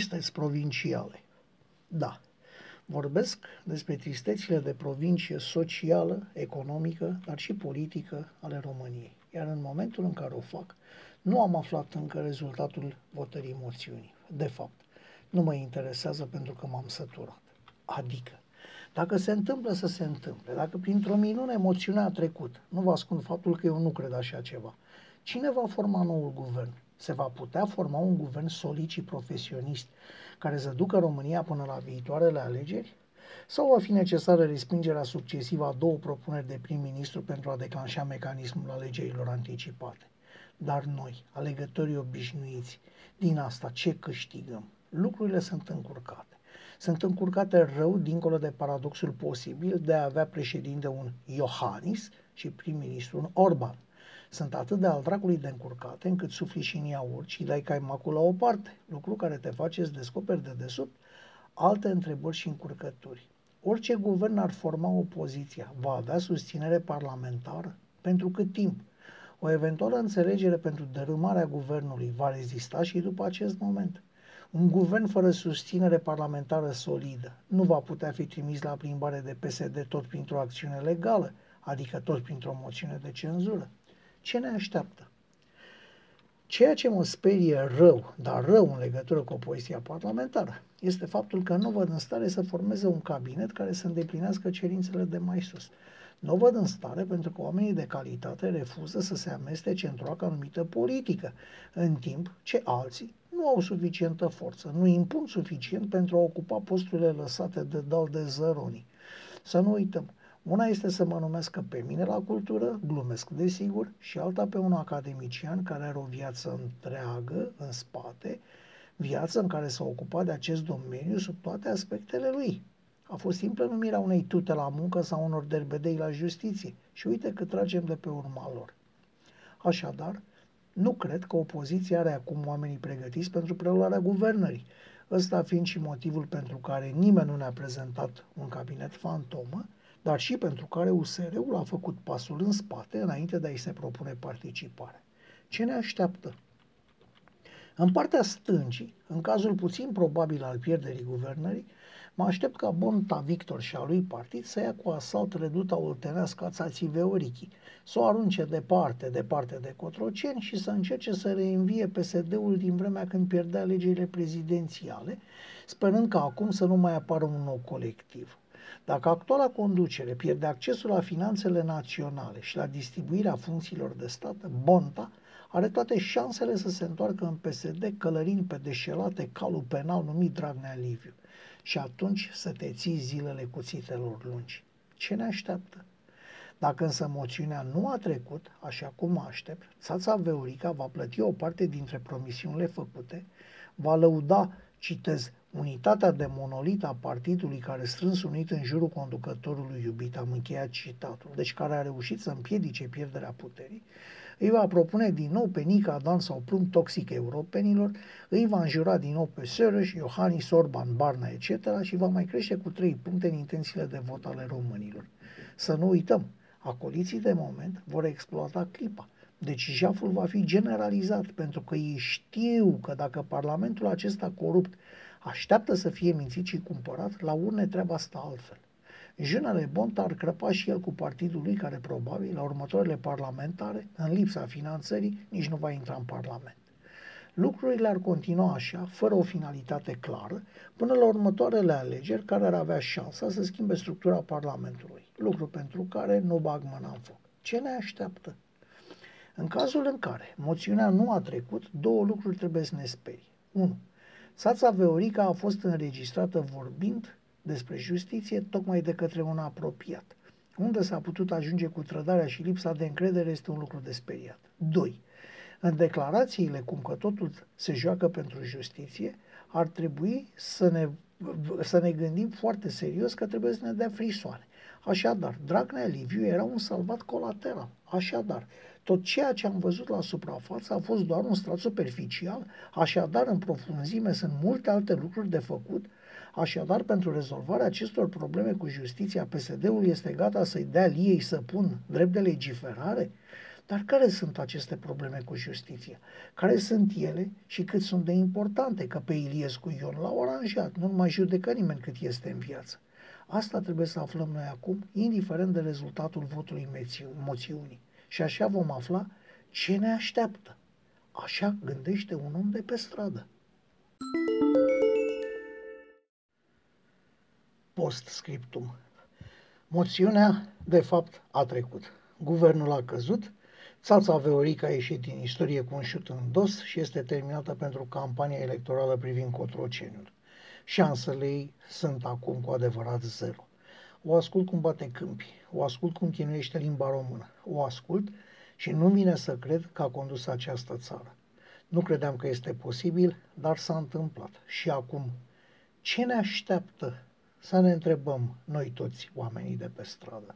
tristeți provinciale. Da, vorbesc despre tristețile de provincie socială, economică, dar și politică ale României. Iar în momentul în care o fac, nu am aflat încă rezultatul votării moțiunii. De fapt, nu mă interesează pentru că m-am săturat. Adică, dacă se întâmplă să se întâmple, dacă printr-o minune moțiunea a trecut, nu vă ascund faptul că eu nu cred așa ceva. Cine va forma noul guvern? Se va putea forma un guvern solid și profesionist care să ducă România până la viitoarele alegeri? Sau va fi necesară respingerea succesivă a două propuneri de prim-ministru pentru a declanșa mecanismul alegerilor anticipate? Dar noi, alegătorii obișnuiți, din asta ce câștigăm? Lucrurile sunt încurcate. Sunt încurcate rău dincolo de paradoxul posibil de a avea președinte un Iohannis și prim-ministru un Orban. Sunt atât de al dracului de încurcate încât sufli și în iaurt și dai caimacul la o parte, lucru care te face să descoperi de desubt alte întrebări și încurcături. Orice guvern ar forma opoziția, va avea susținere parlamentară? Pentru cât timp? O eventuală înțelegere pentru dărâmarea guvernului va rezista și după acest moment. Un guvern fără susținere parlamentară solidă nu va putea fi trimis la plimbare de PSD tot printr-o acțiune legală, adică tot printr-o moțiune de cenzură. Ce ne așteaptă? Ceea ce mă sperie rău, dar rău în legătură cu opoziția parlamentară, este faptul că nu văd în stare să formeze un cabinet care să îndeplinească cerințele de mai sus. Nu văd în stare pentru că oamenii de calitate refuză să se amestece într-o anumită politică, în timp ce alții nu au suficientă forță, nu impun suficient pentru a ocupa posturile lăsate de dal de zăroni. Să nu uităm, una este să mă numesc pe mine la cultură, glumesc desigur, și alta pe un academician care are o viață întreagă în spate, viață în care s-a ocupat de acest domeniu sub toate aspectele lui. A fost simplă numirea unei tute la muncă sau unor derbedei la justiție și uite că tragem de pe urma lor. Așadar, nu cred că opoziția are acum oamenii pregătiți pentru preluarea guvernării, ăsta fiind și motivul pentru care nimeni nu ne-a prezentat un cabinet fantomă, dar și pentru care USR-ul a făcut pasul în spate înainte de a-i se propune participare. Ce ne așteaptă? În partea stângii, în cazul puțin probabil al pierderii guvernării, mă aștept ca Bonta Victor și a lui partid să ia cu asalt reduta oltenească a țații Veorichi, să o arunce departe, departe de Cotroceni și să încerce să reînvie PSD-ul din vremea când pierdea alegerile prezidențiale, sperând ca acum să nu mai apară un nou colectiv. Dacă actuala conducere pierde accesul la finanțele naționale și la distribuirea funcțiilor de stat, Bonta are toate șansele să se întoarcă în PSD călărind pe deșelate calul penal numit Dragnea Liviu și atunci să te ții zilele cuțitelor lungi. Ce ne așteaptă? Dacă însă moțiunea nu a trecut, așa cum aștept, țața Veurica va plăti o parte dintre promisiunile făcute, va lăuda, citez, unitatea de monolit a partidului care strâns unit în jurul conducătorului iubit, am încheiat citatul, deci care a reușit să împiedice pierderea puterii, îi va propune din nou pe Nica Dan sau plumb toxic europenilor, îi va înjura din nou pe Soros, Iohannis, Orban, Barna, etc. și va mai crește cu trei puncte în intențiile de vot ale românilor. Să nu uităm, acoliții de moment vor exploata clipa. Deci jaful va fi generalizat, pentru că ei știu că dacă Parlamentul acesta corupt așteaptă să fie mințit și cumpărat, la urne treaba asta altfel. Junele Bont ar crăpa și el cu partidul lui, care probabil, la următoarele parlamentare, în lipsa finanțării, nici nu va intra în Parlament. Lucrurile ar continua așa, fără o finalitate clară, până la următoarele alegeri care ar avea șansa să schimbe structura Parlamentului, lucru pentru care nu bag mâna în foc. Ce ne așteaptă? În cazul în care moțiunea nu a trecut, două lucruri trebuie să ne sperie. 1. Sața Veorica a fost înregistrată vorbind despre justiție tocmai de către un apropiat. Unde s-a putut ajunge cu trădarea și lipsa de încredere este un lucru de speriat. 2. În declarațiile cum că totul se joacă pentru justiție, ar trebui să ne, să ne gândim foarte serios că trebuie să ne dea frisoane. Așadar, Dragnea Liviu era un salvat colateral. Așadar, tot ceea ce am văzut la suprafață a fost doar un strat superficial, așadar în profunzime sunt multe alte lucruri de făcut, așadar pentru rezolvarea acestor probleme cu justiția, PSD-ul este gata să-i dea liei să pun drept de legiferare? Dar care sunt aceste probleme cu justiția? Care sunt ele și cât sunt de importante? Că pe Iliescu Ion l-au aranjat, nu mai judecă nimeni cât este în viață. Asta trebuie să aflăm noi acum, indiferent de rezultatul votului moțiunii. Și așa vom afla ce ne așteaptă. Așa gândește un om de pe stradă. Post-scriptum. Moțiunea, de fapt, a trecut. Guvernul a căzut, Țața Veorica a ieșit din istorie cu un șut în dos și este terminată pentru campania electorală privind Cotroceniul. Șansele ei sunt acum cu adevărat zero. O ascult cum bate câmpi, o ascult cum chinuiește limba română, o ascult și nu vine să cred că a condus această țară. Nu credeam că este posibil, dar s-a întâmplat. Și acum, ce ne așteaptă să ne întrebăm noi toți oamenii de pe stradă?